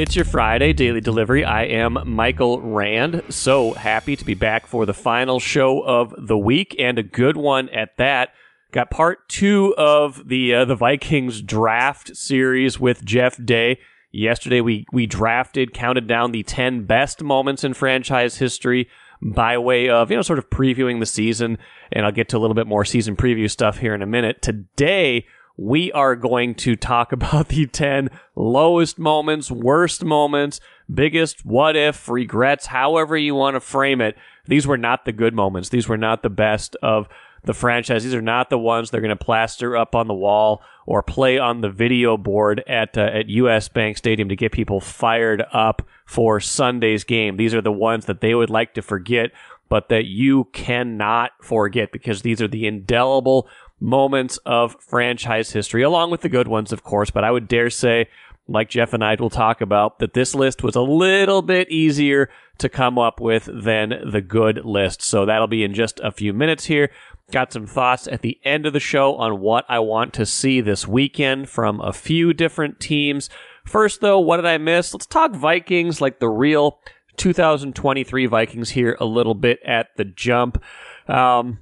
It's your Friday daily delivery. I am Michael Rand. So happy to be back for the final show of the week and a good one at that. Got part two of the uh, the Vikings draft series with Jeff Day. Yesterday we we drafted, counted down the ten best moments in franchise history by way of you know sort of previewing the season, and I'll get to a little bit more season preview stuff here in a minute. Today we are going to talk about the 10 lowest moments, worst moments, biggest what if, regrets, however you want to frame it. These were not the good moments. These were not the best of the franchise. These are not the ones they're going to plaster up on the wall or play on the video board at uh, at US Bank Stadium to get people fired up for Sunday's game. These are the ones that they would like to forget, but that you cannot forget because these are the indelible moments of franchise history, along with the good ones, of course. But I would dare say, like Jeff and I will talk about, that this list was a little bit easier to come up with than the good list. So that'll be in just a few minutes here. Got some thoughts at the end of the show on what I want to see this weekend from a few different teams. First, though, what did I miss? Let's talk Vikings, like the real 2023 Vikings here a little bit at the jump. Um,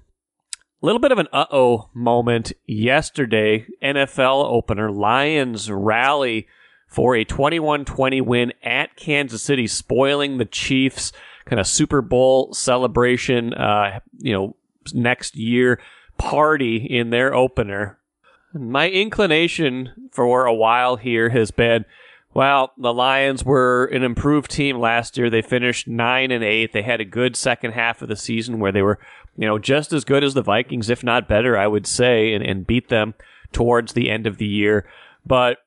a little bit of an uh oh moment yesterday. NFL opener. Lions rally for a 21 20 win at Kansas City, spoiling the Chiefs' kind of Super Bowl celebration, uh, you know, next year party in their opener. My inclination for a while here has been well, the Lions were an improved team last year. They finished 9 and 8. They had a good second half of the season where they were you know, just as good as the Vikings, if not better, I would say, and, and beat them towards the end of the year. But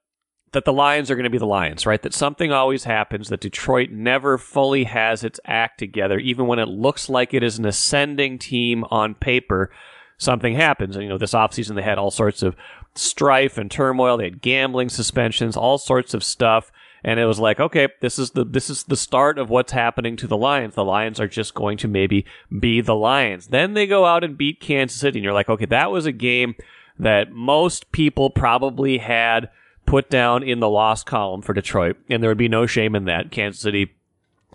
that the Lions are going to be the Lions, right? That something always happens, that Detroit never fully has its act together, even when it looks like it is an ascending team on paper. Something happens. And, you know, this offseason they had all sorts of strife and turmoil. They had gambling suspensions, all sorts of stuff and it was like, okay, this is the this is the start of what's happening to the Lions. The Lions are just going to maybe be the Lions. Then they go out and beat Kansas City, and you're like, okay, that was a game that most people probably had put down in the loss column for Detroit, and there would be no shame in that. Kansas City,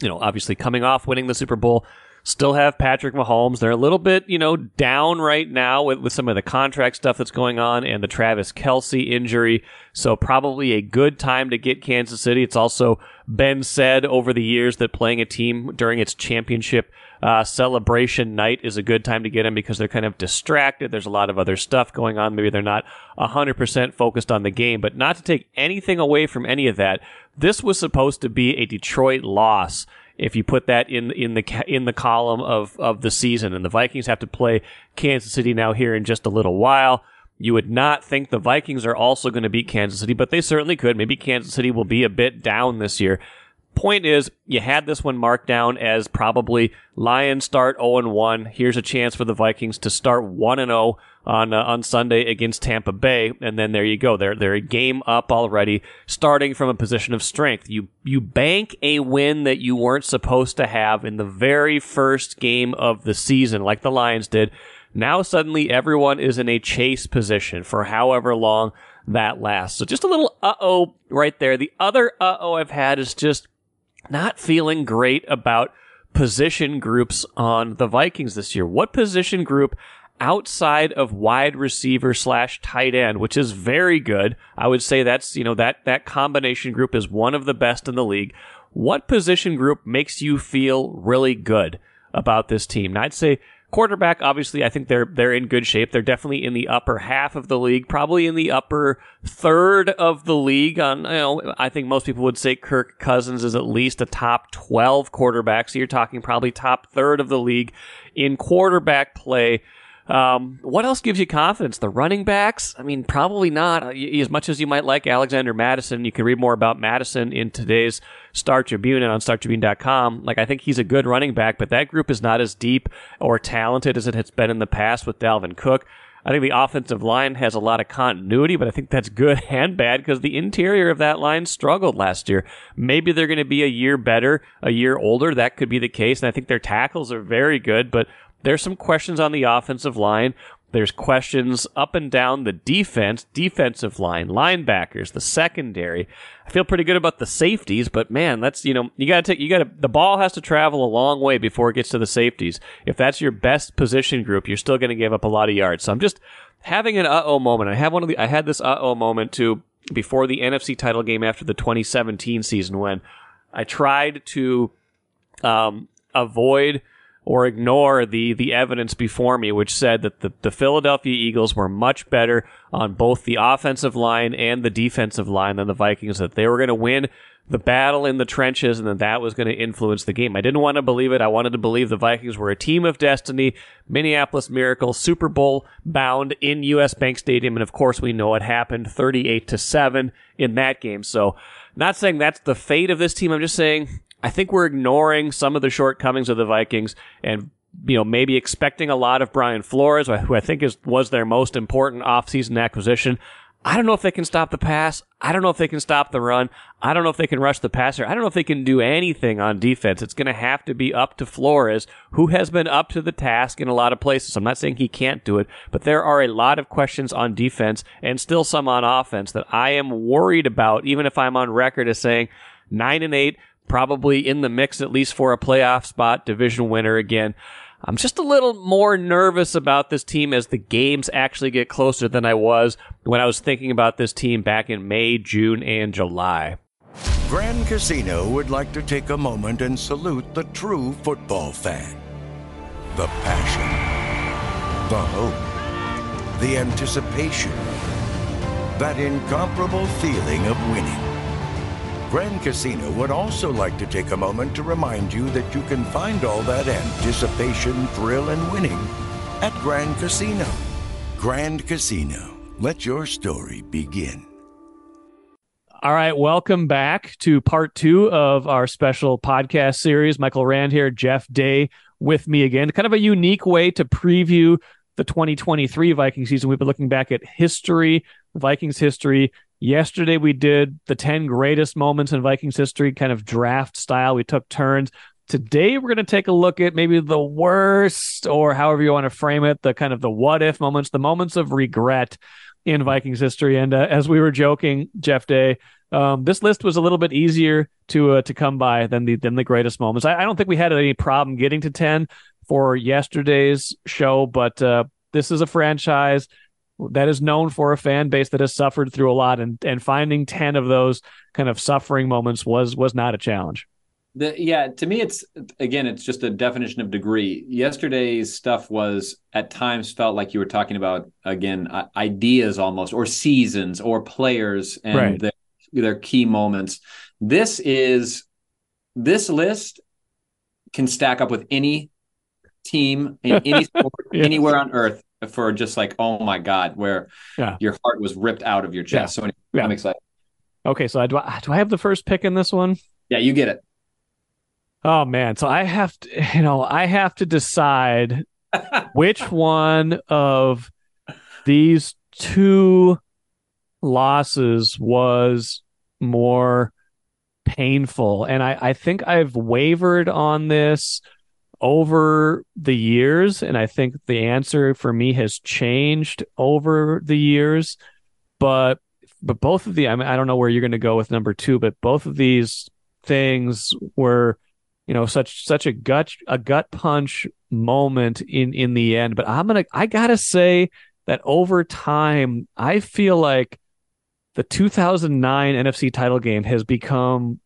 you know, obviously coming off winning the Super Bowl, Still have Patrick Mahomes. They're a little bit, you know, down right now with, with some of the contract stuff that's going on and the Travis Kelce injury. So probably a good time to get Kansas City. It's also been said over the years that playing a team during its championship uh, celebration night is a good time to get them because they're kind of distracted. There's a lot of other stuff going on. Maybe they're not 100% focused on the game, but not to take anything away from any of that. This was supposed to be a Detroit loss if you put that in in the in the column of of the season. And the Vikings have to play Kansas City now here in just a little while. You would not think the Vikings are also going to beat Kansas City, but they certainly could. Maybe Kansas City will be a bit down this year. Point is, you had this one marked down as probably Lions start 0 1. Here's a chance for the Vikings to start 1 0 on uh, on Sunday against Tampa Bay, and then there you go. They're they're a game up already, starting from a position of strength. You you bank a win that you weren't supposed to have in the very first game of the season, like the Lions did. Now suddenly everyone is in a chase position for however long that lasts. So just a little uh oh right there. The other uh oh I've had is just not feeling great about position groups on the Vikings this year. What position group outside of wide receiver slash tight end, which is very good. I would say that's, you know, that, that combination group is one of the best in the league. What position group makes you feel really good about this team? Now, I'd say quarterback, obviously, I think they're, they're in good shape. They're definitely in the upper half of the league, probably in the upper third of the league on, you know, I think most people would say Kirk Cousins is at least a top 12 quarterback. So you're talking probably top third of the league in quarterback play. Um, what else gives you confidence? The running backs? I mean, probably not. Uh, as much as you might like Alexander Mattison, you can read more about Mattison in today's Star Tribune and on StarTribune.com. Like, I think he's a good running back, but that group is not as deep or talented as it has been in the past with Dalvin Cook. I think the offensive line has a lot of continuity, but I think that's good and bad because the interior of that line struggled last year. Maybe they're going to be a year better, a year older. That could be the case. And I think their tackles are very good, but there's some questions on the offensive line. There's questions up and down the defense, defensive line, linebackers, the secondary. I feel pretty good about the safeties, but man, that's you know you got to take you got to the ball has to travel a long way before it gets to the safeties. If that's your best position group, you're still going to give up a lot of yards. So I'm just having an uh oh moment. I have one of the I had this uh oh moment too before the NFC title game after the 2017 season when I tried to um, avoid or ignore the the evidence before me, which said that the, the Philadelphia Eagles were much better on both the offensive line and the defensive line than the Vikings, that they were going to win the battle in the trenches and that that was going to influence the game. I didn't want to believe it. I wanted to believe the Vikings were a team of destiny, Minneapolis Miracle, Super Bowl bound in US Bank Stadium. And of course, we know it happened 38 to 7 in that game. So, not saying that's the fate of this team. I'm just saying I think we're ignoring some of the shortcomings of the Vikings and you know maybe expecting a lot of Brian Flores, who I think is was their most important offseason acquisition. I don't know if they can stop the pass. I don't know if they can stop the run. I don't know if they can rush the passer. I don't know if they can do anything on defense. It's going to have to be up to Flores, who has been up to the task in a lot of places. I'm not saying he can't do it, but there are a lot of questions on defense and still some on offense that I am worried about, even if I'm on record as saying nine and eight, probably in the mix at least for a playoff spot, division winner again. I'm just a little more nervous about this team as the games actually get closer than I was when I was thinking about this team back in May, June, and July. Grand Casino would like to take a moment and salute the true football fan. The passion, the hope, the anticipation, that incomparable feeling of winning. Grand Casino would also like to take a moment to remind you that you can find all that anticipation, thrill, and winning at Grand Casino. Grand Casino, let your story begin. All right, welcome back to part two of our special podcast series. Michael Rand here, Jeff Day with me again. Kind of a unique way to preview the 2023 Viking season. We've been looking back at history, Vikings history, Yesterday, we did the 10 greatest moments in Vikings history, kind of draft style. We took turns. Today, we're going to take a look at maybe the worst, or however you want to frame it, the kind of the what if moments, the moments of regret in Vikings history. And uh, as we were joking, Jeff Day, um, this list was a little bit easier to uh, to come by than the than the greatest moments. I, I, don't think we had any problem getting to 10 for yesterday's show, but uh, this is a franchise that is known for a fan base that has suffered through a lot and and finding 10 of those kind of suffering moments was was not a challenge the, yeah to me it's again it's just a definition of degree yesterday's stuff was at times felt like you were talking about again ideas almost or seasons or players and right. their, their key moments this is this list can stack up with any team in any sport yes. anywhere on earth for just like, oh my God, where yeah. your heart was ripped out of your chest. Yeah. So anyway, yeah. I'm excited. Okay, so I, do I do I have the first pick in this one? Yeah, you get it. Oh man, so I have to, you know, I have to decide which one of these two losses was more painful, and I I think I've wavered on this over the years. And I think the answer for me has changed over the years. But but both of the I mean I don't know where you're going to go with number two, but both of these things were you know such such a gut a gut punch moment in in the end. But I'm gonna I gotta say that over time I feel like the 2009 NFC title game has become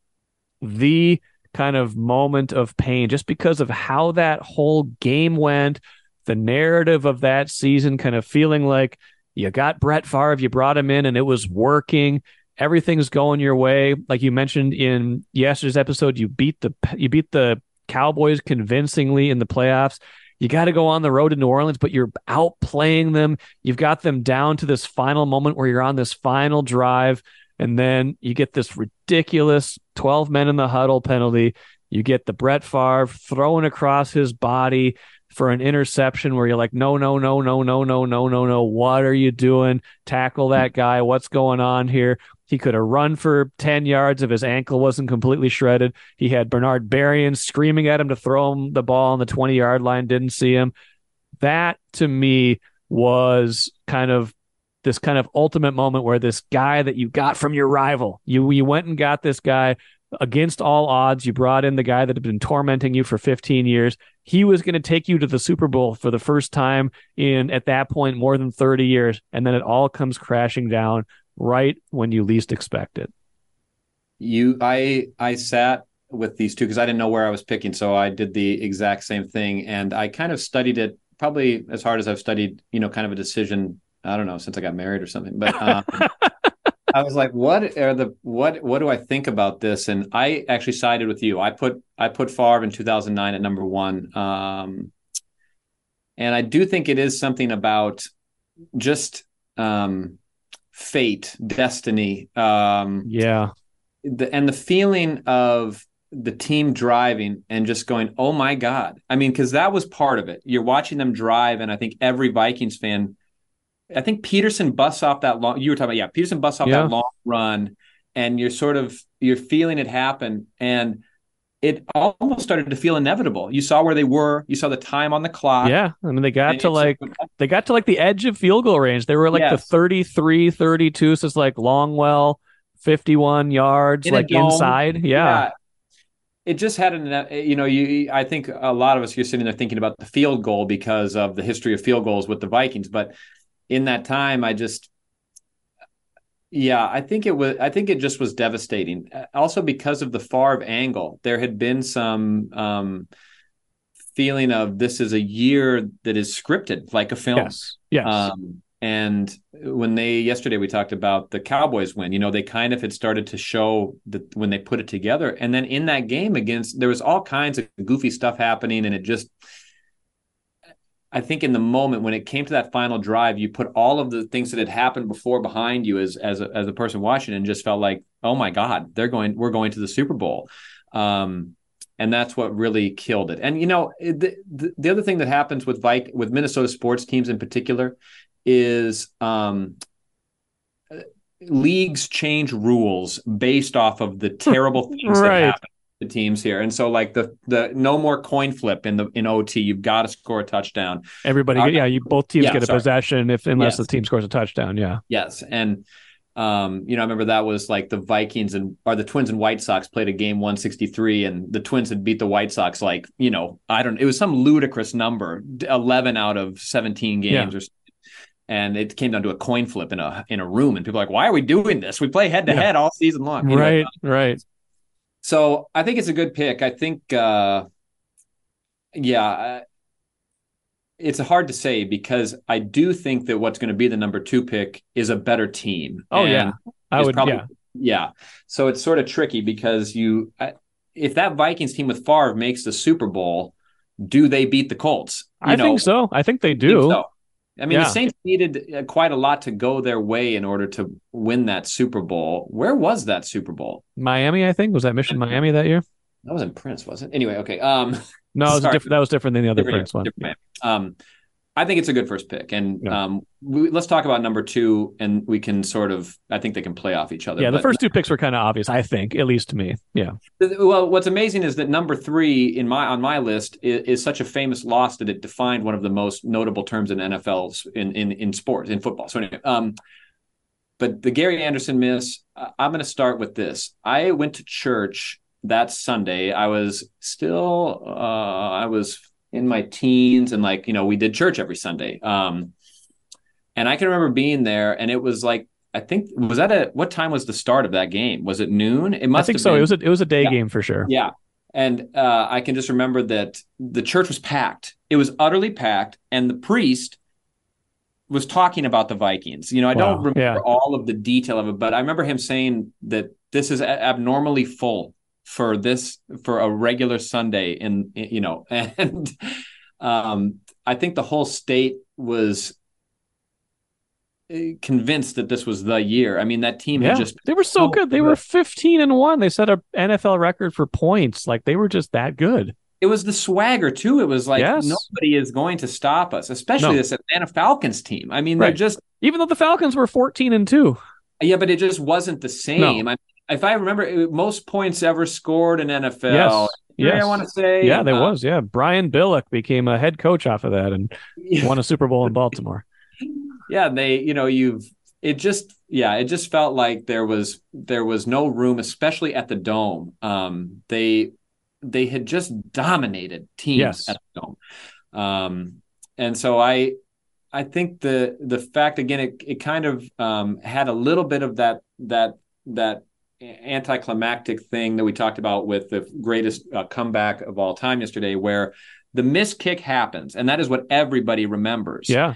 the kind of moment of pain just because of how that whole game went, the narrative of that season kind of feeling like you got Brett Favre, you brought him in and it was working. Everything's going your way. Like you mentioned in yesterday's episode, you beat the you beat the Cowboys convincingly in the playoffs. You got to go on the road to New Orleans, but you're outplaying them. You've got them down to this final moment where you're on this final drive and then you get this ridiculous 12 men in the huddle penalty. You get the Brett Favre throwing across his body for an interception where you're like, no, no, no, no, no, no, no, no, no. What are you doing? Tackle that guy. What's going on here? He could have run for 10 yards if his ankle wasn't completely shredded. He had Bernard Berrian screaming at him to throw him the ball on the 20 yard line, didn't see him. That to me was kind of this kind of ultimate moment where this guy that you got from your rival, you you went and got this guy against all odds. You brought in the guy that had been tormenting you for 15 years. He was going to take you to the Super Bowl for the first time in at that point more than 30 years, and then it all comes crashing down right when you least expect it. You, I, I sat with these two because I didn't know where I was picking, so I did the exact same thing, and I kind of studied it probably as hard as I've studied, you know, kind of a decision. I don't know since I got married or something, but um, I was like, what are the what what do I think about this? And I actually sided with you. I put I put Favre in 2009 at number one, um, and I do think it is something about just um, fate, destiny. Um, yeah, the, and the feeling of the team driving and just going, oh my god. I mean, because that was part of it. You're watching them drive, and I think every Vikings fan I think Peterson busts off that long. You were talking about, yeah, Peterson busts off yeah. that long run, and you're sort of you're feeling it happen, and it almost started to feel inevitable. You saw where they were. You saw the time on the clock. Yeah, I mean they got to like they got to like the edge of field goal range. They were like yes. the 33, 32, so it's like Longwell, 51 yards, In like inside. Yeah. yeah. It just had an, you know, you. I think a lot of us you're sitting there thinking about the field goal because of the history of field goals with the Vikings, but in that time, I just, yeah, I think it was. I think it just was devastating. Also because of the Favre angle, there had been some um, feeling of this is a year that is scripted like a film. Yes. Yes. Um, and when they yesterday we talked about the Cowboys win, you know, they kind of had started to show that when they put it together. And then in that game against there was all kinds of goofy stuff happening and it just I think in the moment when it came to that final drive, you put all of the things that had happened before behind you as as a, as a person watching, and just felt like, oh my God, they're going, we're going to the Super Bowl, um, and that's what really killed it. And you know, the the, the other thing that happens with Vike with Minnesota sports teams in particular is um, leagues change rules based off of the terrible things right. that happen the teams here. And so like the the no more coin flip in the in OT. You've got to score a touchdown. Everybody, uh, yeah, you both teams yeah, get a sorry. possession if unless yes. the team scores a touchdown. Yeah. Yes, and um, you know, I remember that was like the Vikings and or the Twins and White Sox played a game 163, and the Twins had beat the White Sox like you know I don't know, it was some ludicrous number, 11 out of 17 games yeah. or. And it came down to a coin flip in a in a room, and people are like, "Why are we doing this? We play head to head all season long." Right, right. So I think it's a good pick. I think, uh, yeah, it's hard to say because I do think that what's going to be the number two pick is a better team. Oh yeah, I would. Probably, yeah, yeah. So it's sort of tricky because you, if that Vikings team with Favre makes the Super Bowl, do they beat the Colts? You I know, think so. I think they do. Think so. I mean, yeah. the Saints needed uh, quite a lot to go their way in order to win that Super Bowl. Where was that Super Bowl? Miami, I think. Was that Mission Miami that year? That wasn't Prince, was it? Anyway, okay. Um, no, was diff- that was different than the other different, Prince one. Um, I think it's a good first pick, and yeah. um, we, let's talk about number two, and we can sort of. I think they can play off each other. Yeah, the first two picks were kind of obvious. I think, at least to me. Yeah. Well, what's amazing is that number three in my on my list is, is such a famous loss that it defined one of the most notable terms in NFL's in in in sports in football. So anyway, um, but the Gary Anderson miss. I'm going to start with this. I went to church that Sunday. I was still. Uh, I was in my teens and like you know we did church every sunday. Um and i can remember being there and it was like i think was that a what time was the start of that game? Was it noon? It must i think so. been, it was a, it was a day yeah. game for sure. Yeah. And uh, i can just remember that the church was packed. It was utterly packed and the priest was talking about the vikings. You know i wow. don't remember yeah. all of the detail of it but i remember him saying that this is abnormally full for this for a regular Sunday in, you know and um, I think the whole state was eh, convinced that this was the year. I mean, that team yeah, had just they were so, good. They were 15 and 1. They set a NFL record for points. Like they were just that good. It was the swagger too. It was like yes. nobody is going to stop us, especially no. this Atlanta Falcons team. I mean, right. they're just even though the Falcons were 14 and 2. Yeah, but it just wasn't the same. No. I if I remember, most points ever scored in NFL. Yes. Yes. I want to say. Yeah, there uh, was. Yeah. Brian Billick became a head coach off of that and yeah. won a Super Bowl in Baltimore. yeah, they, you know, you've it just yeah, it just felt like there was there was no room, especially at the dome. Um, they they had just dominated teams Yes. at the dome. Um, and so I I think the the fact again it it kind of um, had a little bit of that that that anticlimactic thing that we talked about with the greatest uh, comeback of all time yesterday, where the miss kick happens, and that is what everybody remembers. Yeah.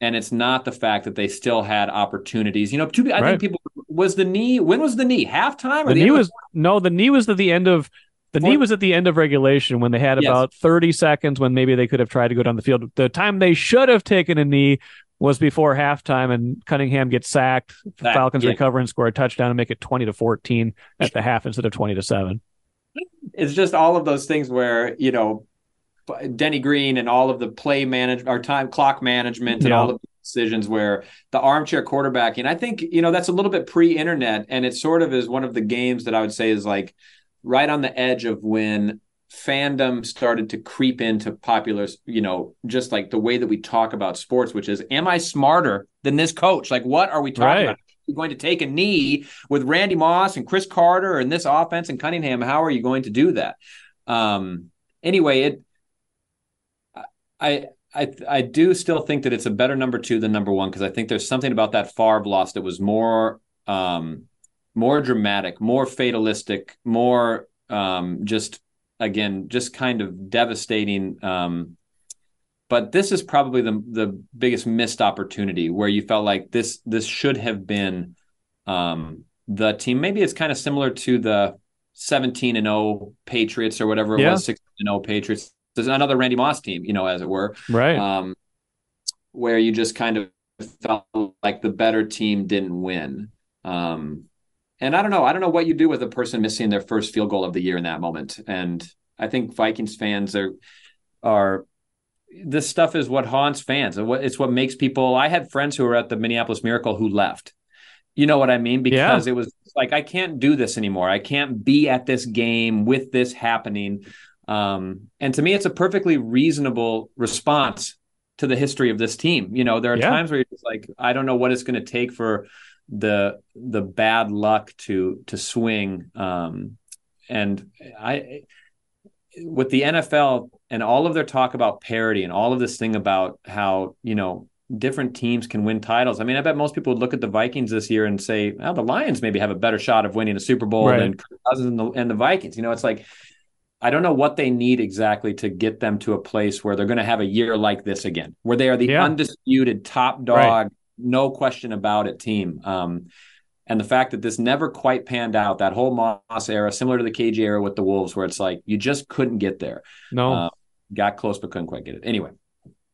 and it's not the fact that they still had opportunities. You know, to be, I Right. think people was the knee. When was the knee? Halftime or The the knee was no, the knee was at the end of the knee was at the end of regulation when they had Yes. about 30 seconds when maybe they could have tried to go down the field. The time they should have taken a knee was before halftime and Cunningham gets sacked. Sacked, Falcons yeah. recover and score a touchdown and make it 20 to 14 at the half instead of 20 to 7. it's just all of those things where you know Denny Green and all of the play manage our time clock management and Yeah. all of the decisions where the armchair quarterbacking. I think you know that's a little bit pre-internet, and it sort of is one of the games that I would say is like right on the edge of when fandom started to creep into popular you know just like the way that we talk about sports which is am i smarter than this coach like what are we talking Right. about you're going to take a knee with Randy Moss and Cris Carter and this offense and Cunningham. How are you going to do that? Um, anyway, it, I, I, I do still think that it's a better number two than number one because I think there's something about that Favre loss that was more, um, more dramatic, more fatalistic, more um, just again, just kind of devastating. Um, but this is probably the the biggest missed opportunity where you felt like this this should have been um, the team. Maybe it's kind of similar to the 17 and 0 Patriots or whatever it Yeah. was, 16 and 0 Patriots. There's another Randy Moss team, you know, as it were, Right. um, where you just kind of felt like the better team didn't win. Um, and I don't know. I don't know what you do with a person missing their first field goal of the year in that moment. And I think Vikings fans are are this stuff is what haunts fans. It's what makes people. I had friends who were at the Minneapolis Miracle who left. You know what I mean? Because it was like I can't do this anymore. I can't be at this game with this happening. Um, and to me, it's a perfectly reasonable response to the history of this team. You know, there are Yeah. times where you're just like, I don't know what it's going to take for the the bad luck to to swing. Um, and I with the NFL and all of their talk about parity and all of this thing about how you know different teams can win titles. I mean, I bet most people would look at the Vikings this year and say, "Well, the Lions maybe have a better shot of winning a Super Bowl Right. than Cousins and the, and the Vikings." You know, it's like I don't know what they need exactly to get them to a place where they're going to have a year like this again, where they are the Yeah. undisputed top dog, Right. No question about it team. Um, and the fact that this never quite panned out, that whole Moss era, similar to the KG era with the Wolves, where it's like you just couldn't get there. no. Uh, got close but couldn't quite get it. Anyway,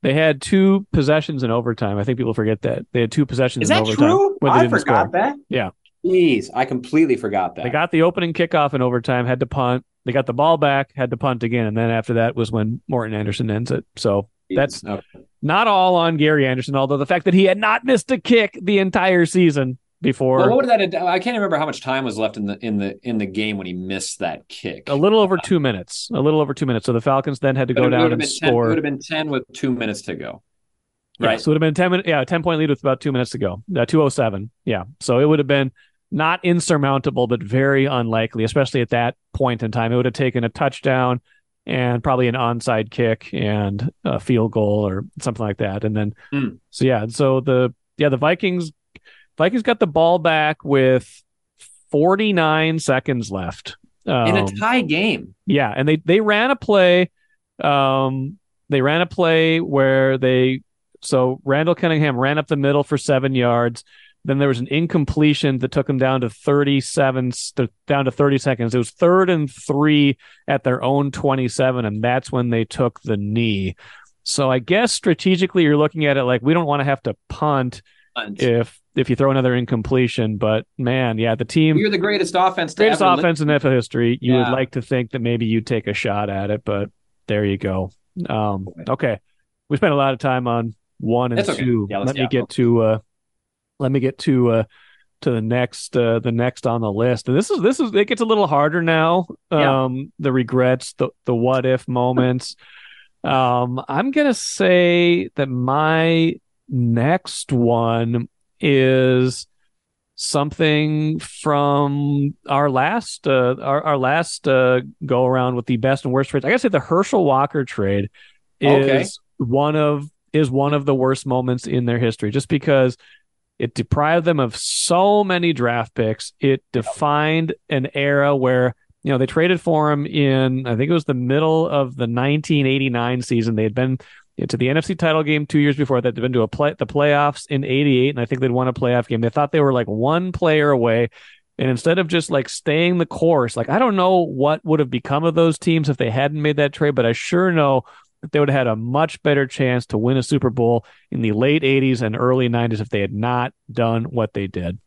They had two possessions in overtime. I think people forget that. They had two possessions is in that overtime. true? where they I forgot score. that. Yeah. Jeez, I completely forgot that. They got the opening kickoff in overtime, had to punt. They got the ball back, had to punt again, and then after that was when Morten Andersen ends it. So that's Okay. not all on Gary Anderson, although the fact that he had not missed a kick the entire season before Well, what did that? I can't remember how much time was left in the in the in the game when he missed that kick. a little over two minutes. A little over two minutes. So the Falcons then had to go it down would and been 10, it score. would have been ten with two minutes to go. Yeah, Right. so it would have been ten minute, yeah, ten point lead with about two minutes to go. Uh, two oh seven. Yeah. So it would have been not insurmountable, but very unlikely, especially at that point in time. It would have taken a touchdown and probably an onside kick and a field goal or something like that. And then Hmm. so yeah, so the yeah, the Vikings Vikings got the ball back with 49 seconds left. Um, in a tie game. yeah, and they they ran a play. Um, they ran a play where they so Randall Cunningham ran up the middle for seven yards. Then there was an incompletion that took them down to 37 down to 30 seconds. It was third and three at their own 27, and that's when they took the knee. So I guess strategically, you're looking at it like we don't want to have to punt if if you throw another incompletion. But man, yeah, the team You're the greatest offense. Greatest offense in NFL history. You Yeah. would like to think that maybe you'd take a shot at it, but there you go. Um, okay, we spent a lot of time on one and okay. two. Yeah, let's- me get to uh, let me get to uh, to the next uh, the next on the list. And this is this is it gets a little harder now. Yeah. Um, the regrets, the the what if moments. um, I'm gonna say that my next one is something from our last uh, our, our last uh, go around with the best and worst trades. I gotta say the Herschel Walker trade is okay. one of is one of the worst moments in their history, just because it deprived them of so many draft picks. It defined an era where you know they traded for him in I think it was the middle of the 1989 season. They had been to the NFC title game two years before that. They'd been to a play the playoffs in '88, and I think they'd won a playoff game. They thought they were like one player away. And instead of just like staying the course, like I don't know what would have become of those teams if they hadn't made that trade, but I sure know that they would have had a much better chance to win a Super Bowl in the late 80s and early 90s if they had not done what they did.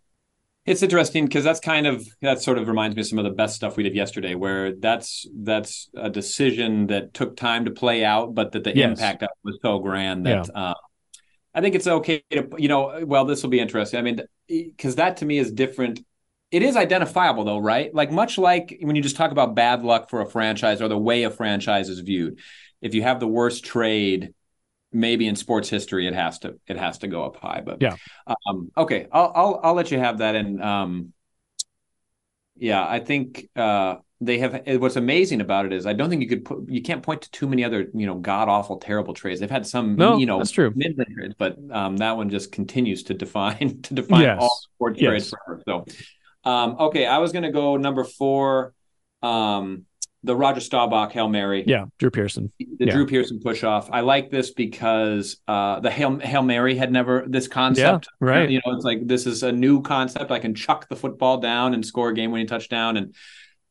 It's interesting because that's kind of that sort of reminds me of some of the best stuff we did yesterday, where that's that's a decision that took time to play out, but that the yes. impact was so grand that yeah. uh, I think it's okay to you know. Well, this will be interesting. I mean, because that to me is different. It is identifiable though, right? Like much like when you just talk about bad luck for a franchise or the way a franchise is viewed. If you have the worst trade, maybe in sports history it has to it has to go up high but yeah. um, okay I'll, I'll i'll let you have that. And um yeah i think uh they have what's amazing about it is i don't think you could put you can't point to too many other you know god awful terrible trades. They've had some no, you know that's true. Mid trades but um that one just continues to define to define yes. all sports yes. trades forever. So um okay i was going to go number four um the Roger Staubach Hail Mary. Yeah, Drew Pearson. The yeah. Drew Pearson push off. I like this because uh, the Hail, Hail Mary had never this concept. Yeah, right. You know, it's like this is a new concept. I can chuck the football down and score a game winning touchdown. And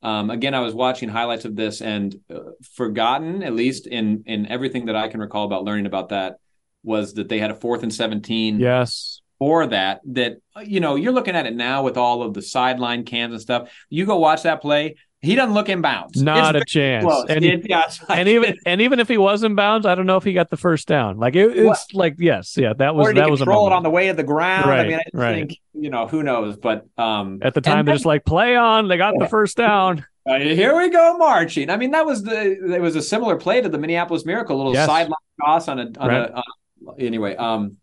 um, again, I was watching highlights of this and uh, forgotten, at least in in everything that I can recall about learning about that, was that they had a fourth and seventeen. Yes. For that, that you know, you're looking at it now with all of the sideline cams and stuff. You go watch that play he doesn't look in bounds. Not it's a chance. And, it, yeah, like, and even and even if he was in bounds, I don't know if he got the first down. Like it, it's what? like yes, yeah, that was that was a control it on the way to the ground. Right, I mean, I right. think you know who knows, but um, at the time they're just like play on. They got the first down. Uh, here we go marching. I mean, that was the it was a similar play to the Minneapolis Miracle, a little yes. sideline toss on a on right. a. Uh, anyway, um,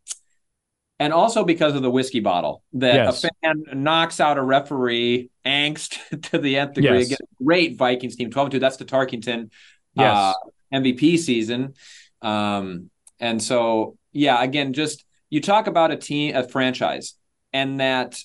and also because of the whiskey bottle that yes. a fan knocks out a referee angst to the nth degree yes. against great Vikings team 12 2 that's the Tarkenton yes. uh, MVP season um, and so yeah again just you talk about a team a franchise and that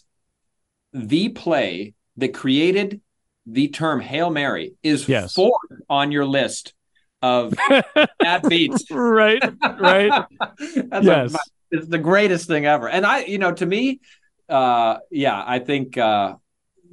the play that created the term Hail Mary is yes. fourth on your list of bad beats. right, right. yes. A, it's the greatest thing ever. And I, you know, to me, uh, yeah, I think, uh,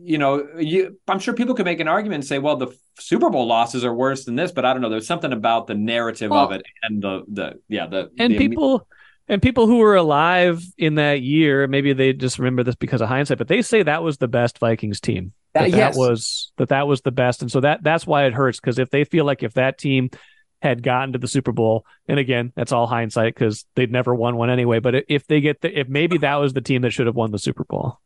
you know, you, I'm sure people could make an argument and say, well, the Super Bowl losses are worse than this, but I don't know. There's something about the narrative well, of it and the, the, yeah, the, and the, people, and people who were alive in that year, maybe they just remember this because of hindsight, but they say that was the best Vikings team. That, that, yes. that was that that was the best, and so that that's why it hurts because if they feel like if that team had gotten to the Super Bowl, and again, that's all hindsight because they'd never won one anyway. But if they get the, if maybe that was the team that should have won the Super Bowl.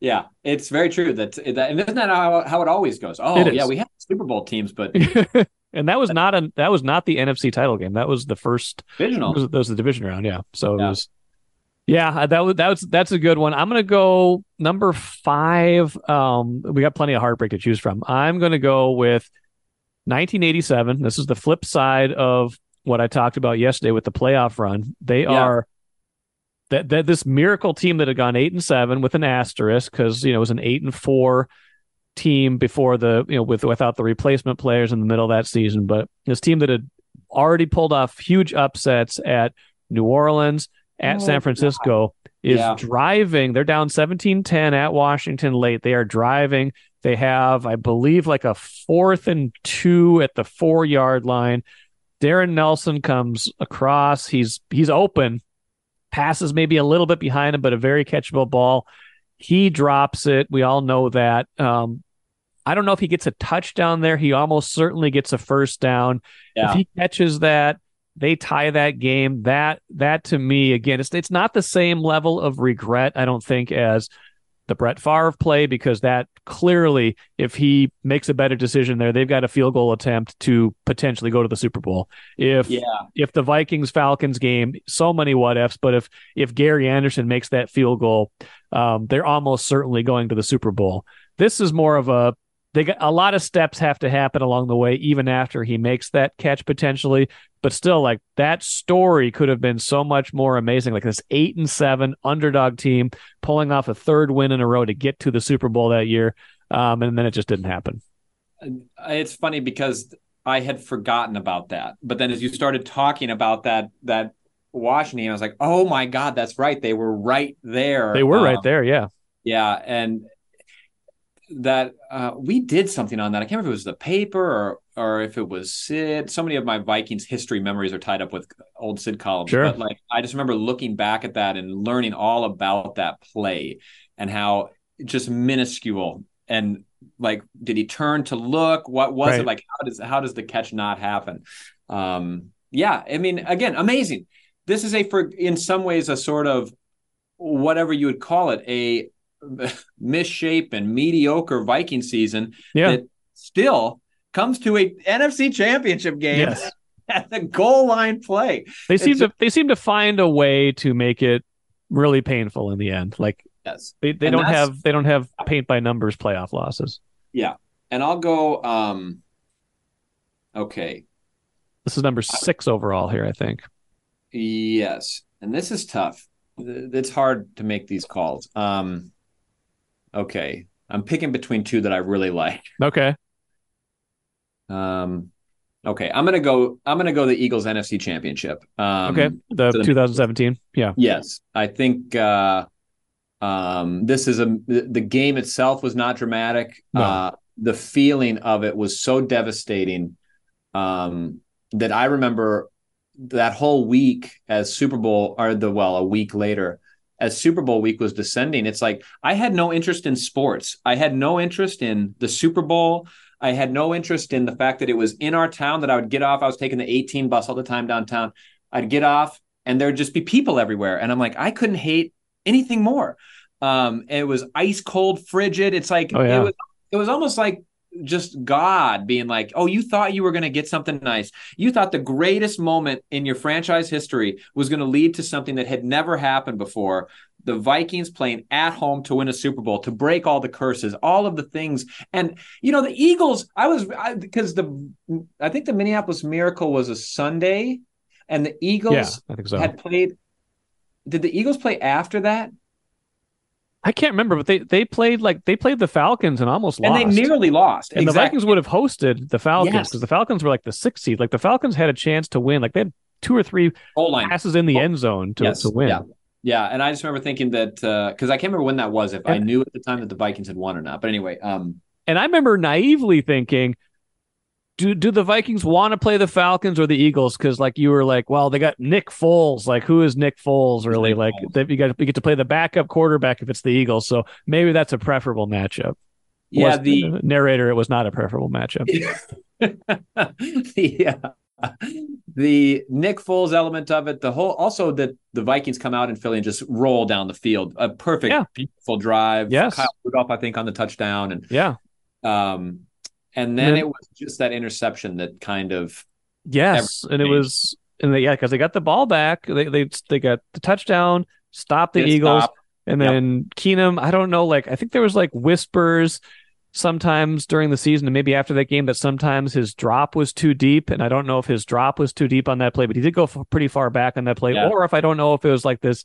Yeah, it's very true. That, that and isn't that how, how it always goes? Oh, yeah, we have Super Bowl teams, but and that was not a that was not the NFC title game. That was the first divisional. That was, that was the division round. Yeah, so yeah. it was. Yeah, that was that was that's a good one. I'm gonna go number five. Um, we got plenty of heartbreak to choose from. I'm gonna go with 1987. This is the flip side of what I talked about yesterday with the playoff run. They yeah. are that, that this miracle team that had gone eight and seven with an asterisk because you know it was an eight and four team before the you know with without the replacement players in the middle of that season. But this team that had already pulled off huge upsets at New Orleans, at oh, San Francisco, God. is yeah. driving. They're down 17-10 at Washington late. They are driving they have, I believe, like a fourth and two at the four yard line. Darrin Nelson comes across. He's he's open, passes maybe a little bit behind him, but a very catchable ball. He drops it. We all know that. Um, I don't know if he gets a touchdown there. He almost certainly gets a first down. Yeah. If he catches that, they tie that game. That that to me again, it's it's not the same level of regret. I don't think as the Brett Favre play because that clearly, if he makes a better decision there, they've got a field goal attempt to potentially go to the Super Bowl. If Yeah. if the Vikings Falcons game, so many what ifs, but if if Gary Anderson makes that field goal, um, they're almost certainly going to the Super Bowl. This is more of a they got a lot of steps have to happen along the way, even after he makes that catch potentially. But still, like that story could have been so much more amazing. Like this eight and seven underdog team pulling off a third win in a row to get to the Super Bowl that year, um, and then it just didn't happen. It's funny because I had forgotten about that, but then as you started talking about that that Washington, I was like, oh my god, that's right. They were right there. They were right Um, there, yeah. Yeah, and that uh, we did something on that. I can't remember if it was the paper or or if it was Sid. So many of my Vikings history memories are tied up with old Sid columns. Sure. But like I just remember looking back at that and learning all about that play and how just minuscule and like did he turn to look? What was Right. it like? How does how does the catch not happen? Um, yeah, I mean, again, amazing. This is a for in some ways a sort of whatever you would call it a misshapen, mediocre Viking season Yeah. that still comes to a NFC championship game Yes. at the goal line play. They seem to they seem to find a way to make it really painful in the end. Like Yes. they, they And don't have they don't have paint by numbers playoff losses. Yeah. And I'll go um okay. This is number six overall here, I think. Yes. And this is tough. It's hard to make these calls. Um okay. I'm picking between two that I really like. Okay. Um okay, I'm going to go I'm going to go the Eagles NFC championship. Um Okay. The the- 2017. Yeah. Yes, I think uh, um, this is a the game itself was not dramatic. No. Uh, the feeling of it was so devastating um, that I remember that whole week as Super Bowl or the well a week later as Super Bowl week was descending. It's like I had no interest in sports. I had no interest in the Super Bowl. I had no interest in the fact that it was in our town that I would get off. I was taking the 18 bus all the time downtown. I'd get off and there'd just be people everywhere. And I'm like, I couldn't hate anything more. Um, it was ice cold, frigid. It's like Oh, yeah. it was it was almost like just God being like, Oh, you thought you were gonna get something nice. You thought the greatest moment in your franchise history was gonna lead to something that had never happened before. The Vikings playing at home to win a Super Bowl, to break all the curses, all of the things. And you know, the Eagles, I was because the I think the Minneapolis Miracle was a Sunday, and the Eagles Yeah, I think so. had played. Did the Eagles play after that? I can't remember, but they they played like they played the Falcons and almost And lost. And they nearly lost. and the Vikings would have hosted the Falcons Yes. because the Falcons were like the sixth seed. Like the Falcons had a chance to win. Like they had two or three Goal line. passes in the end zone to, yes, to win. Yeah. Yeah, and I just remember thinking that because I can't remember when that was, if I knew at the time that the Vikings had won or not. But anyway, um, And I remember naively thinking, do do the Vikings want to play the Falcons or the Eagles? Because like you were like, well, they got Nick Foles. Like who is Nick Foles really? Nick like Foles? they, you got you get to play the backup quarterback if it's the Eagles. So maybe that's a preferable matchup. yeah, Was- the narrator, it was not a preferable matchup. uh, the Nick Foles element of it, the whole also that the Vikings come out in Philly and just roll down the field, a perfect, Yeah. beautiful drive. Yes. Kyle Rudolph, I think, on the touchdown, and Yeah. um, and then then- it was just that interception that kind of Yes, and it was, and they, yeah, because they got the ball back. They they they got the touchdown, stopped the Eagles, and Yep. then Keenum. I don't know, like I think there was like whispers sometimes during the season and maybe after that game that sometimes his drop was too deep, and I don't know if his drop was too deep on that play, but he did go f- pretty far back on that play, Yeah. or if I don't know if it was like this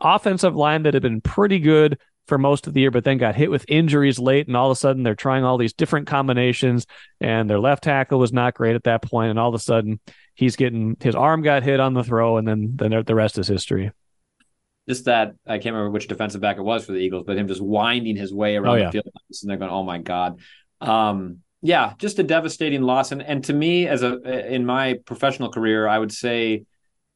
offensive line that had been pretty good for most of the year, but then got hit with injuries late, and all of a sudden they're trying all these different combinations, and their left tackle was not great at that point, and all of a sudden he's getting his arm got hit on the throw, and then then the rest is history. just that I can't remember which defensive back it was for the Eagles, but him just winding his way around Oh, yeah. the field, and they're going, "Oh my god." Um, yeah, just a devastating loss, and and to me, as a in my professional career, I would say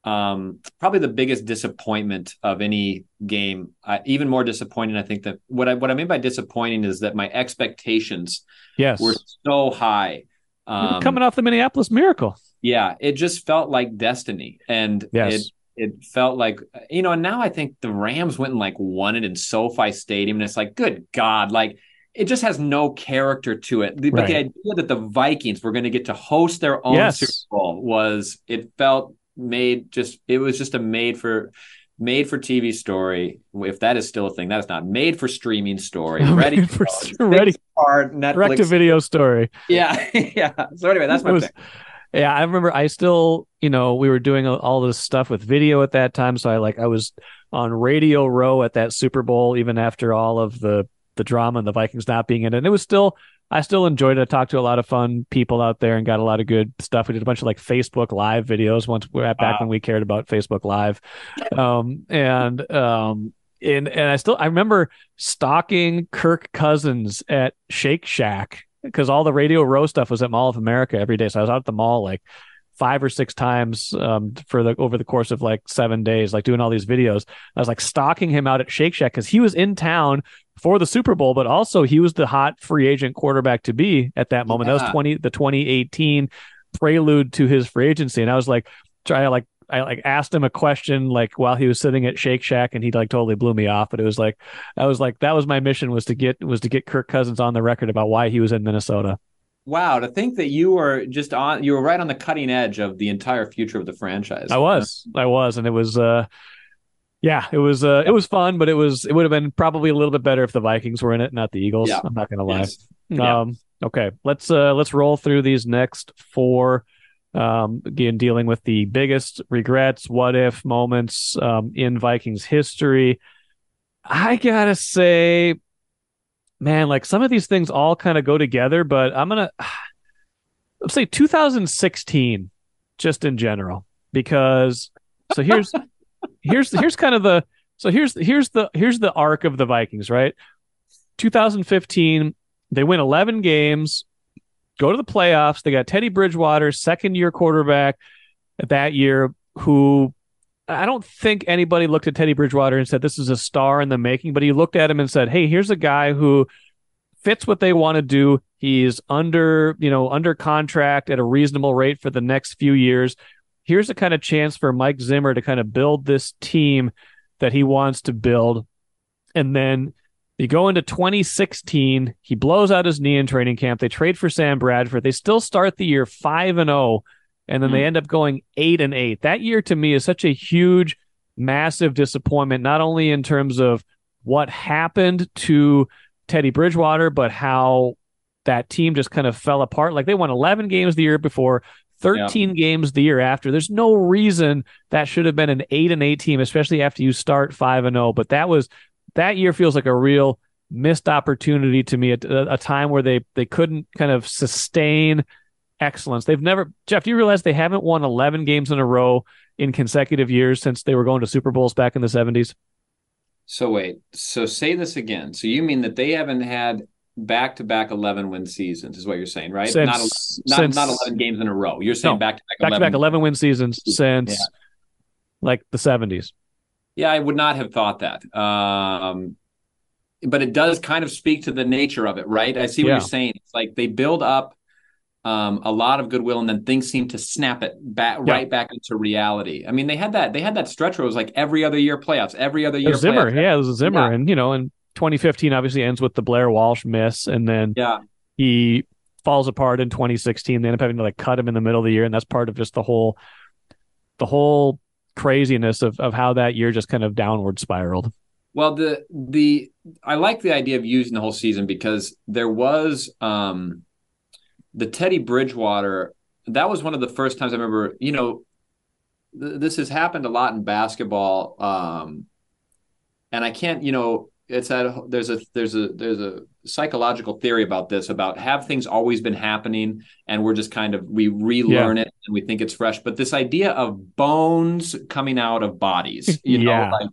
um, probably the biggest disappointment of any game. Uh, even more disappointing, I think that what I what I mean by disappointing is that my expectations Yes, were so high. Um, coming off the Minneapolis Miracle. yeah, it just felt like destiny, and Yes. it it felt like you know. And now I think the Rams went and like won it in SoFi Stadium, and it's like, good God, like it just has no character to it. But right. the idea that the Vikings were going to get to host their own yes. Super Bowl was it felt made just it was just a made for made for TV story. If that is still a thing, that is not made for streaming story. Ready for ready part Netflix to video story. Yeah, yeah. So anyway, that's my was, thing. Yeah, I remember. I still, you know, we were doing all this stuff with video at that time, so I like I was on Radio Row at that Super Bowl, even after all of the the drama and the Vikings not being in it. And it was still, I still enjoyed it. I talked to a lot of fun people out there and got a lot of good stuff. We did a bunch of like Facebook Live videos once back wow. when we cared about Facebook Live, um, and um, and and I still I remember stalking Kirk Cousins at Shake Shack because all the Radio Row stuff was at Mall of America every day. So I was out at the mall like five or six times um, for the over the course of like seven days, like doing all these videos. I was like stalking him out at Shake Shack because he was in town for the Super Bowl, but also he was the hot free agent quarterback to be at that moment. Yeah. That was twenty the twenty eighteen prelude to his free agency, and I was like, try like I like asked him a question like while he was sitting at Shake Shack and he like totally blew me off. But it was like I was like that was my mission was to get was to get Kirk Cousins on the record about why he was in Minnesota. Wow, to think that you were just on you were right on the cutting edge of the entire future of the franchise. I was. I was and it was uh yeah, it was uh it was fun, but it was it would have been probably a little bit better if the Vikings were in it, not the Eagles. Yeah. I'm not gonna lie. Yes. Um okay. Let's uh let's roll through these next four. Um again dealing with the biggest regrets, what if moments um in Vikings history. I gotta say man, like some of these things all kind of go together, but I'm gonna let's say 2016, just in general, because so here's here's here's kind of the so here's here's the here's the arc of the Vikings, right? 2015, they win 11 games, go to the playoffs. They got Teddy Bridgewater, second year quarterback that year, who I don't think anybody looked at Teddy Bridgewater and said this is a star in the making, but he looked at him and said, "Hey, here's a guy who fits what they want to do. He's under, you know, under contract at a reasonable rate for the next few years. Here's a kind of chance for Mike Zimmer to kind of build this team that he wants to build." And then you go into 2016, he blows out his knee in training camp. They trade for Sam Bradford. They still start the year 5 and 0 and then mm-hmm. they end up going eight and eight. That year to me is such a huge, massive disappointment, not only in terms of what happened to Teddy Bridgewater, but how that team just kind of fell apart. Like they won 11 games the year before, 13 yeah. games the year after. There's no reason that should have been an 8 and 8 team, especially after you start 5 and 0, but that was that year feels like a real missed opportunity to me at a, a time where they they couldn't kind of sustain excellence. They've never, Jeff, do you realize they haven't won 11 games in a row in consecutive years since they were going to Super Bowls back in the 70s? So, wait, so say this again. So, you mean that they haven't had back to back 11 win seasons, is what you're saying, right? Since, not, not, since, not 11 games in a row. You're saying back to back 11 11 win seasons since yeah. like the 70s. Yeah, I would not have thought that. Um, but it does kind of speak to the nature of it, right? I see what yeah. you're saying. It's like they build up um, a lot of goodwill, and then things seem to snap it back yeah. right back into reality. I mean, they had that they had that stretch where it was like every other year playoffs, every other year. Zimmer, playoffs. yeah, it was a Zimmer, yeah. and you know, and 2015 obviously ends with the Blair Walsh miss, and then yeah, he falls apart in 2016. They end up having to like cut him in the middle of the year, and that's part of just the whole the whole craziness of of how that year just kind of downward spiraled. Well, the the I like the idea of using the whole season because there was um the Teddy Bridgewater, that was one of the first times I remember, you know, th- this has happened a lot in basketball. Um, and I can't, you know, it's that there's a there's a there's a psychological theory about this about have things always been happening and we're just kind of we relearn yeah. it and we think it's fresh but this idea of bones coming out of bodies you yeah. know like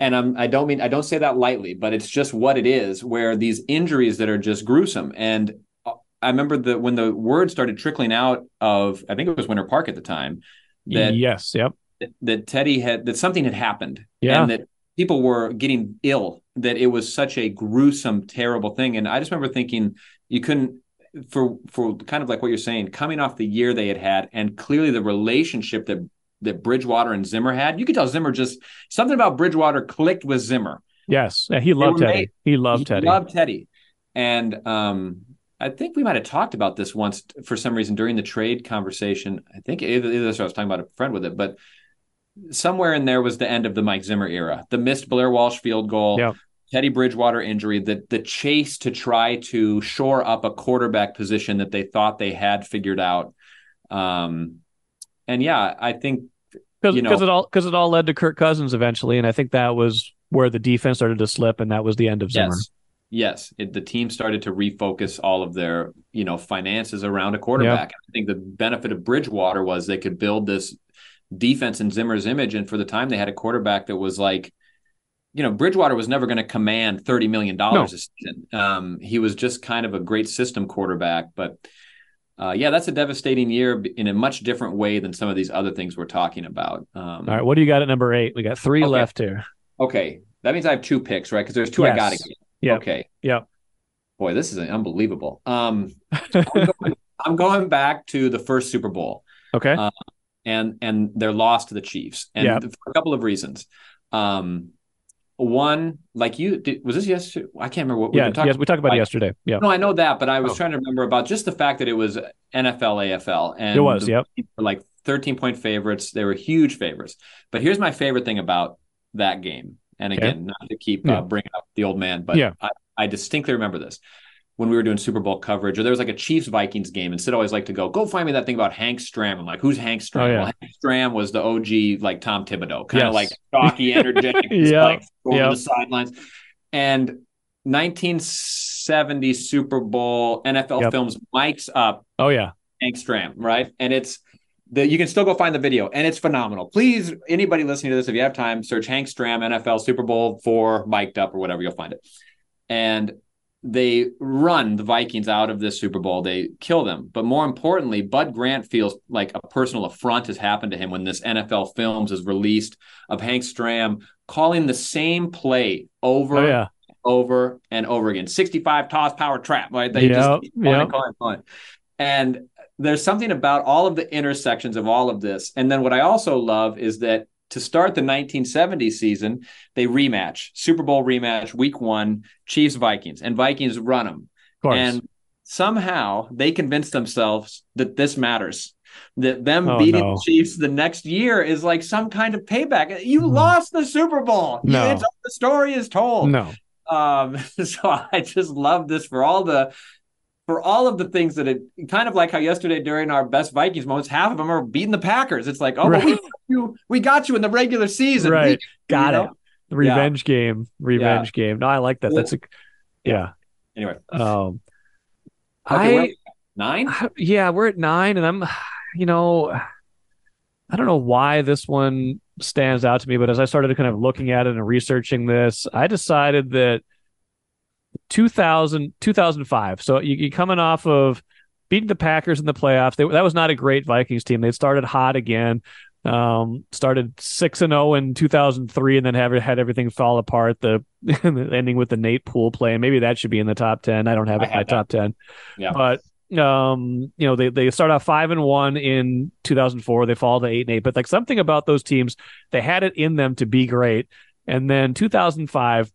and I'm, I don't mean I don't say that lightly, but it's just what it is. Where these injuries that are just gruesome, and uh, I remember that when the word started trickling out of, I think it was Winter Park at the time. That yes, yep. That, that Teddy had that something had happened, yeah, and that people were getting ill. That it was such a gruesome, terrible thing. And I just remember thinking, you couldn't for for kind of like what you're saying, coming off the year they had had, and clearly the relationship that that Bridgewater and Zimmer had. You could tell Zimmer just something about Bridgewater clicked with Zimmer. Yes, he loved Teddy. Made, he loved he Teddy. Loved Teddy, and um, I think we might have talked about this once for some reason during the trade conversation. I think either, either this or I was talking about a friend with it, but somewhere in there was the end of the Mike Zimmer era. The missed Blair Walsh field goal, yep. Teddy Bridgewater injury, the the chase to try to shore up a quarterback position that they thought they had figured out. Um, and yeah, I think because you know, it all because it all led to Kirk Cousins eventually, and I think that was where the defense started to slip, and that was the end of Zimmer. Yes, yes, it, the team started to refocus all of their you know finances around a quarterback. Yep. I think the benefit of Bridgewater was they could build this defense in Zimmer's image, and for the time they had a quarterback that was like you know, Bridgewater was never going to command thirty million dollars no. a season. Um, he was just kind of a great system quarterback, but uh, yeah, that's a devastating year in a much different way than some of these other things we're talking about. Um, All right, what do you got at number eight? We got three okay. left here. Okay, that means I have two picks, right? Because there's two yes. I got to get. Yeah. Okay. Yeah. Boy, this is unbelievable. Um, I'm, going, I'm, going, back to the first Super Bowl. Okay. Uh, and and their loss to the Chiefs, and yep. for a couple of reasons. Um, one like you did, was this yesterday i can't remember what yeah we were talking. yes we talked about it yesterday yeah no i know that but i was oh. trying to remember about just the fact that it was nfl afl and it was yep like 13 point favorites they were huge favorites but here's my favorite thing about that game and again okay. not to keep uh, bringing up the old man but yeah. I, I distinctly remember this when we were doing Super Bowl coverage, or there was like a Chiefs Vikings game, and Sid always like to go, go find me that thing about Hank Stram. I'm like, who's Hank oh, Stram? Oh, yeah. Well, Hank Stram was the OG like Tom Thibodeau, kind of yes. like stocky, energetic, yeah, like going yep. to the sidelines. And 1970 Super Bowl NFL yep. films mics up. Oh yeah, Hank Stram, right? And it's the, you can still go find the video and it's phenomenal. Please, anybody listening to this, if you have time, search Hank Stram NFL Super Bowl for mic'd up or whatever, you'll find it. And they run the Vikings out of this Super Bowl. They kill them. But more importantly, Bud Grant feels like a personal affront has happened to him when this NFL Films is released of Hank Stram calling the same play over, oh, yeah. over and over again. 65 toss power trap. Right? They yep, just yep. calling, calling. And there's something about all of the intersections of all of this. And then what I also love is that to start the 1970 season, they rematch, Super Bowl rematch, week one, Chiefs Vikings, and Vikings run them. And somehow they convince themselves that this matters. That them oh, beating no. the Chiefs the next year is like some kind of payback. You mm. lost the Super Bowl. No. The story is told. No. Um, so I just love this for all the for all of the things that it kind of like how yesterday during our best Vikings moments, half of them are beating the Packers. It's like, oh, right. we got you, we got you in the regular season. Right. We, got it. The revenge yeah. game. Revenge yeah. game. No, I like that. That's a yeah. Anyway. Um okay, I nine? I, yeah, we're at nine, and I'm you know, I don't know why this one stands out to me, but as I started kind of looking at it and researching this, I decided that 2000, 2005. So you, are coming off of beating the Packers in the playoffs. They, that was not a great Vikings team. They started hot again. Um, started six and zero oh in 2003, and then have had everything fall apart. The ending with the Nate Poole play, and maybe that should be in the top ten. I don't have it in my top ten, yeah. but um, you know, they they start off five and one in 2004. They fall to eight and eight, but like something about those teams, they had it in them to be great. And then 2005,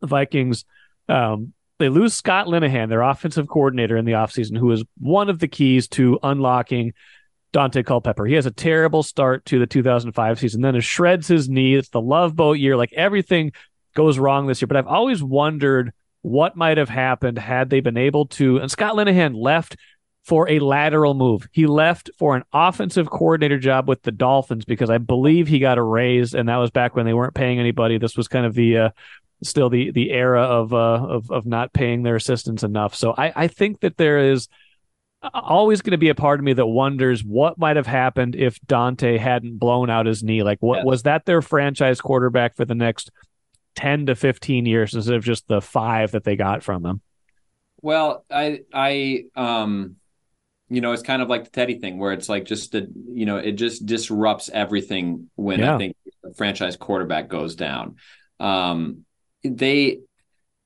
the Vikings um, they lose Scott Linehan, their offensive coordinator in the offseason, who is one of the keys to unlocking Daunte Culpepper. He has a terrible start to the 2005 season, then it shreds his knee. It's the love boat year. Like everything goes wrong this year. But I've always wondered what might have happened had they been able to. And Scott Linehan left for a lateral move. He left for an offensive coordinator job with the Dolphins because I believe he got a raise, and that was back when they weren't paying anybody. This was kind of the uh, still the the era of uh of of not paying their assistants enough. So I I think that there is always going to be a part of me that wonders what might have happened if Daunte hadn't blown out his knee. Like what was that their franchise quarterback for the next 10 to 15 years instead of just the 5 that they got from him? Well, I I um you know, it's kind of like the Teddy thing where it's like just the, you know, it just disrupts everything when yeah. I think the franchise quarterback goes down. Um, they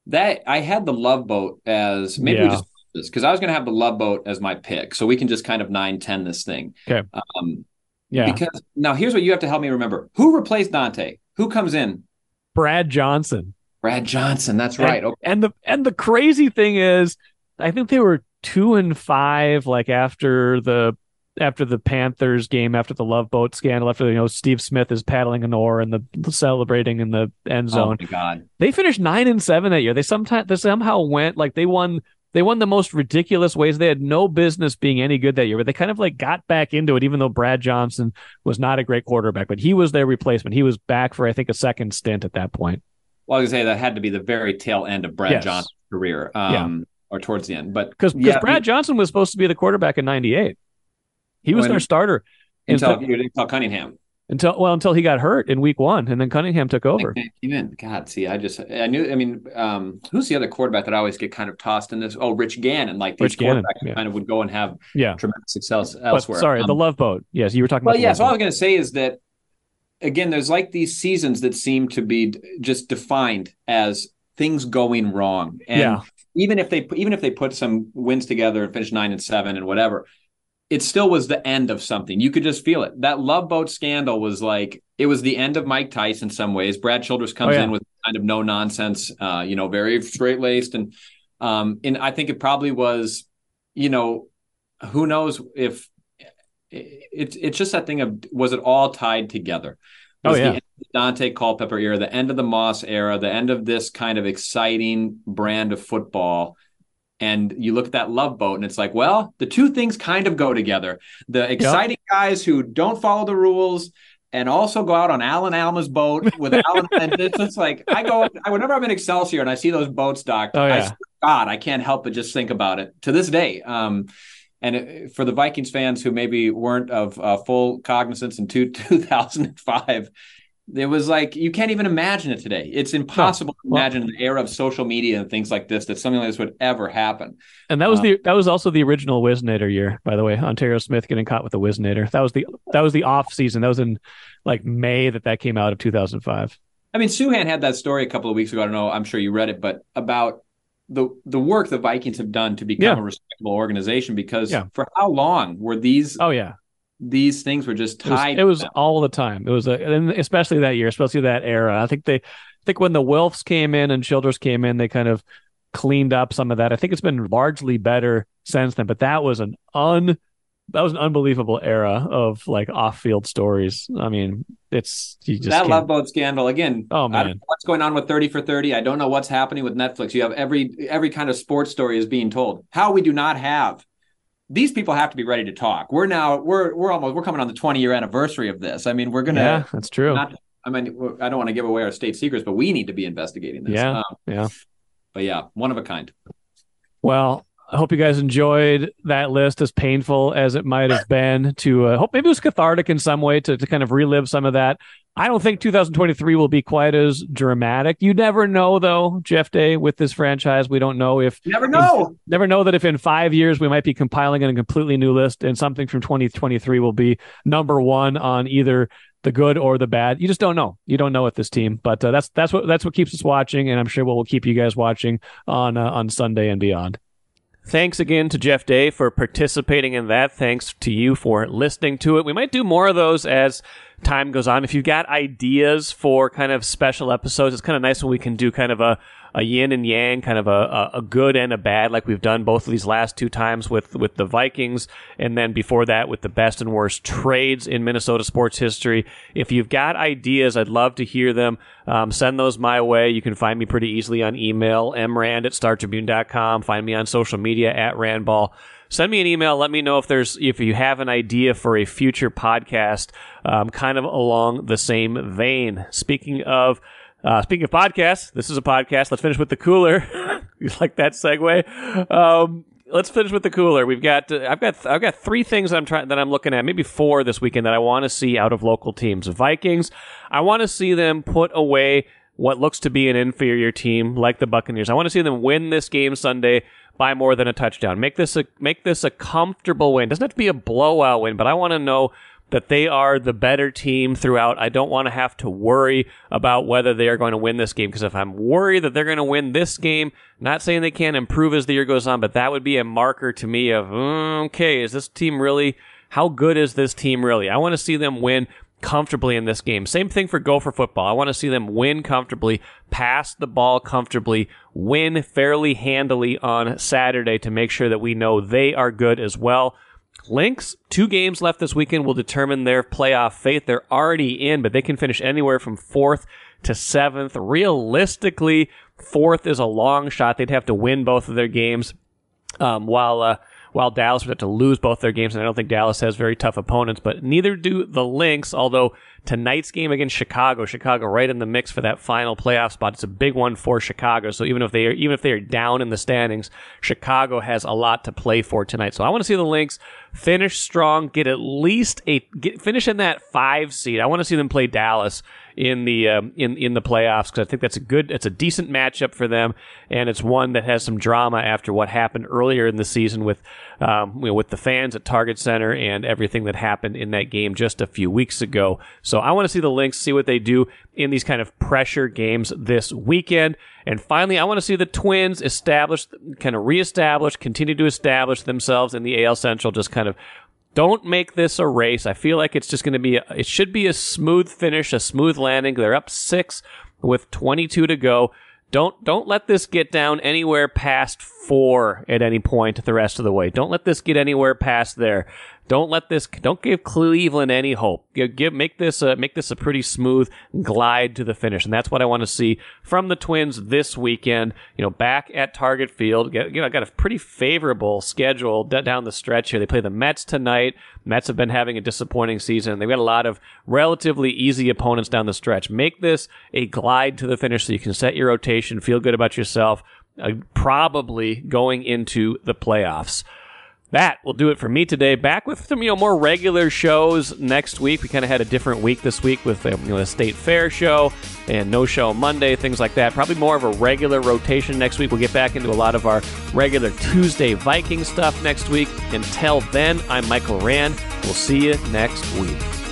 that I had the Love Boat as maybe yeah. we just this because I was going to have the Love Boat as my pick, so we can just kind of nine ten this thing. Okay. Um, Yeah. Because now here's what you have to help me remember: who replaced Daunte? Who comes in? Brad Johnson. Brad Johnson. That's right. And, okay. and the and the crazy thing is, I think they were two and five, like after the after the Panthers game, after the Love Boat scandal, after you know Steve Smith is paddling an oar and the, the celebrating in the end zone. Oh my god! They finished nine and seven that year. They sometimes they somehow went like they won. They won the most ridiculous ways. They had no business being any good that year, but they kind of like got back into it, even though Brad Johnson was not a great quarterback, but he was their replacement. He was back for I think a second stint at that point. Well, I was say that had to be the very tail end of Brad Yes. Johnson's career, um, or towards the end. But because yeah, Brad Johnson was supposed to be the quarterback in '98. He was When- their starter until until, call Cunningham. until well until he got hurt in Week One, and then Cunningham took over. In. God, see, I just I knew. I mean, um, who's the other quarterback that I always get kind of tossed in this? Oh, Rich Gannon. Like these Rich Gannon, quarterbacks who yeah. kind of would go and have Yeah, tremendous success but elsewhere. sorry, Um, the Love Boat. Yes, you were talking Well, about. yeah. So all I was going to say is that again, there's like these seasons that seem to be just defined as things going wrong, and Yeah. even if they even if they put some wins together and finish nine and seven and whatever, it still was the end of something. You could just feel it. That Love Boat scandal was like it was the end of Mike Tice in some ways. Brad Childress comes Oh, yeah. in with kind of no nonsense, uh, you know, very straight laced, and um, and I think it probably was, you know, who knows if it's it's just that thing of was it all tied together? Oh, yeah. the end of the Daunte Culpepper era, the end of the Moss era, the end of this kind of exciting brand of football. And you look at that love boat and it's like, well, the two things kind of go together. The exciting guys who don't follow the rules and also go out on Al and Alma's boat with Alan. and it's just like, I go, I, whenever I'm in Excelsior and I see those boats docked, Oh, I yeah. swear to God, I can't help but just think about it to this day. Um, and it, for the Vikings fans who maybe weren't of uh, full cognizance in two, 2005, it was like you can't even imagine it today. It's impossible to imagine in the era of social media and things like this that something like this would ever happen. And that was Uh, the that was also the original Whizzinator year, by the way. Onterrio Smith getting caught with the Whizzinator. That was the that was the off season. That was in like May that that came out of 2005. I mean, Souhan had that story a couple of weeks ago. I don't know. I'm sure you read it, but about the the work the Vikings have done to become Yeah. a respectable organization. Because Yeah. for how long were these Oh yeah, these things were just it was, tied? it was all the time. It was a, and especially that year, especially that era. I think they, I think when the Wilfs came in and Childress came in, they kind of cleaned up some of that. I think it's been largely better since then. But that was an un that was an unbelievable era of like off field stories. I mean, it's you just that can't- love boat scandal again. Oh, man. know what's going on with Thirty for Thirty? I don't know what's happening with Netflix. You have every every kind of sports story is being told. How we do not have these people have to be ready to talk. We're now we're we're almost we're coming on the twenty year anniversary of this. I mean, we're gonna yeah, that's true. not. I mean, I don't want to give away our state secrets, but we need to be investigating this. Yeah, Um, yeah. But yeah, one of a kind. Well, I hope you guys enjoyed that list, as painful as it might have been. To uh, hope maybe it was cathartic in some way to to kind of relive some of that. I don't think 2023 will be quite as dramatic. You never know, though, Jeff Day, with this franchise. We don't know if never know. never know that if in five years we might be compiling a completely new list and something from 2023 will be number one on either the good or the bad. You just don't know. You don't know with this team, but uh, that's that's what that's what keeps us watching, and I'm sure what will keep you guys watching on uh, on Sunday and beyond. Thanks again to Jeff Day for participating in that. Thanks to you for listening to it. We might do more of those as time goes on. If you've got ideas for kind of special episodes, it's kind of nice when we can do kind of a, a yin and yang, kind of a, a, good and a bad, like we've done both of these last two times with, with the Vikings, and then before that with the best and worst trades in Minnesota sports history. If you've got ideas, I'd love to hear them. Um, send those my way. You can find me pretty easily on email, mrand at startribune.com. Find me on social media at randball send me an email. Let me know if there's if you have an idea for a future podcast, um, kind of along the same vein. Speaking of. Uh, speaking of podcasts, this is a podcast. Let's finish with the cooler. you like that segue? Um, let's finish with the cooler. We've got uh, I've got I've got three things I'm trying that I'm looking at, maybe four this weekend that I want to see out of local teams. Vikings, I want to see them put away what looks to be an inferior team like the Buccaneers. I want to see them win this game Sunday by more than a touchdown. Make this a make this a comfortable win. Doesn't have to be a blowout win, but I want to know that they are the better team throughout. I don't want to have to worry about whether they are going to win this game because if I'm worried that they're going to win this game, not saying they can't improve as the year goes on, but that would be a marker to me of mm, okay, is this team really how good is this team really? I want to see them win comfortably in this game. Same thing for Gopher football. I want to see them win comfortably, pass the ball comfortably, win fairly handily on Saturday to make sure that we know they are good as well. Lynx, two games left this weekend will determine their playoff fate. They're already in, but they can finish anywhere from fourth to seventh. Realistically, fourth is a long shot. They'd have to win both of their games. Um, while uh, while Dallas would have to lose both their games, and I don't think Dallas has very tough opponents, but neither do the Lynx, although tonight's game against Chicago, Chicago right in the mix for that final playoff spot. It's a big one for Chicago. So even if they are even if they are down in the standings, Chicago has a lot to play for tonight. So I want to see the Lynx finish strong, get at least a get, finish in that five seed. I want to see them play Dallas in the um, in in the playoffs because I think that's a good, it's a decent matchup for them, and it's one that has some drama after what happened earlier in the season with um, you know, with the fans at Target Center and everything that happened in that game just a few weeks ago. So I want to see the Lynx, see what they do in these kind of pressure games this weekend. And finally, I want to see the Twins establish, kind of reestablish, continue to establish themselves in the AL Central, just kind of don't make this a race. I feel like it's just going to be, a, it should be a smooth finish, a smooth landing. They're up six with 22 to go. Don't don't let this get down anywhere past four at any point the rest of the way. Don't let this get anywhere past there. Don't let this. Don't give Cleveland any hope. Give, give make this a, make this a pretty smooth glide to the finish, and that's what I want to see from the Twins this weekend. You know, back at Target Field. Get, you know, got a pretty favorable schedule down the stretch here. They play the Mets tonight. Mets have been having a disappointing season. They've got a lot of relatively easy opponents down the stretch. Make this a glide to the finish so you can set your rotation, feel good about yourself. Uh, probably going into the playoffs that will do it for me today. Back with some you know more regular shows next week. We kind of had a different week this week with the, you know, the state fair show and no show Monday, things like that. Probably more of a regular rotation next week. We'll get back into a lot of our regular Tuesday Viking stuff next week. Until then, I'm Michael Rand. We'll see you next week.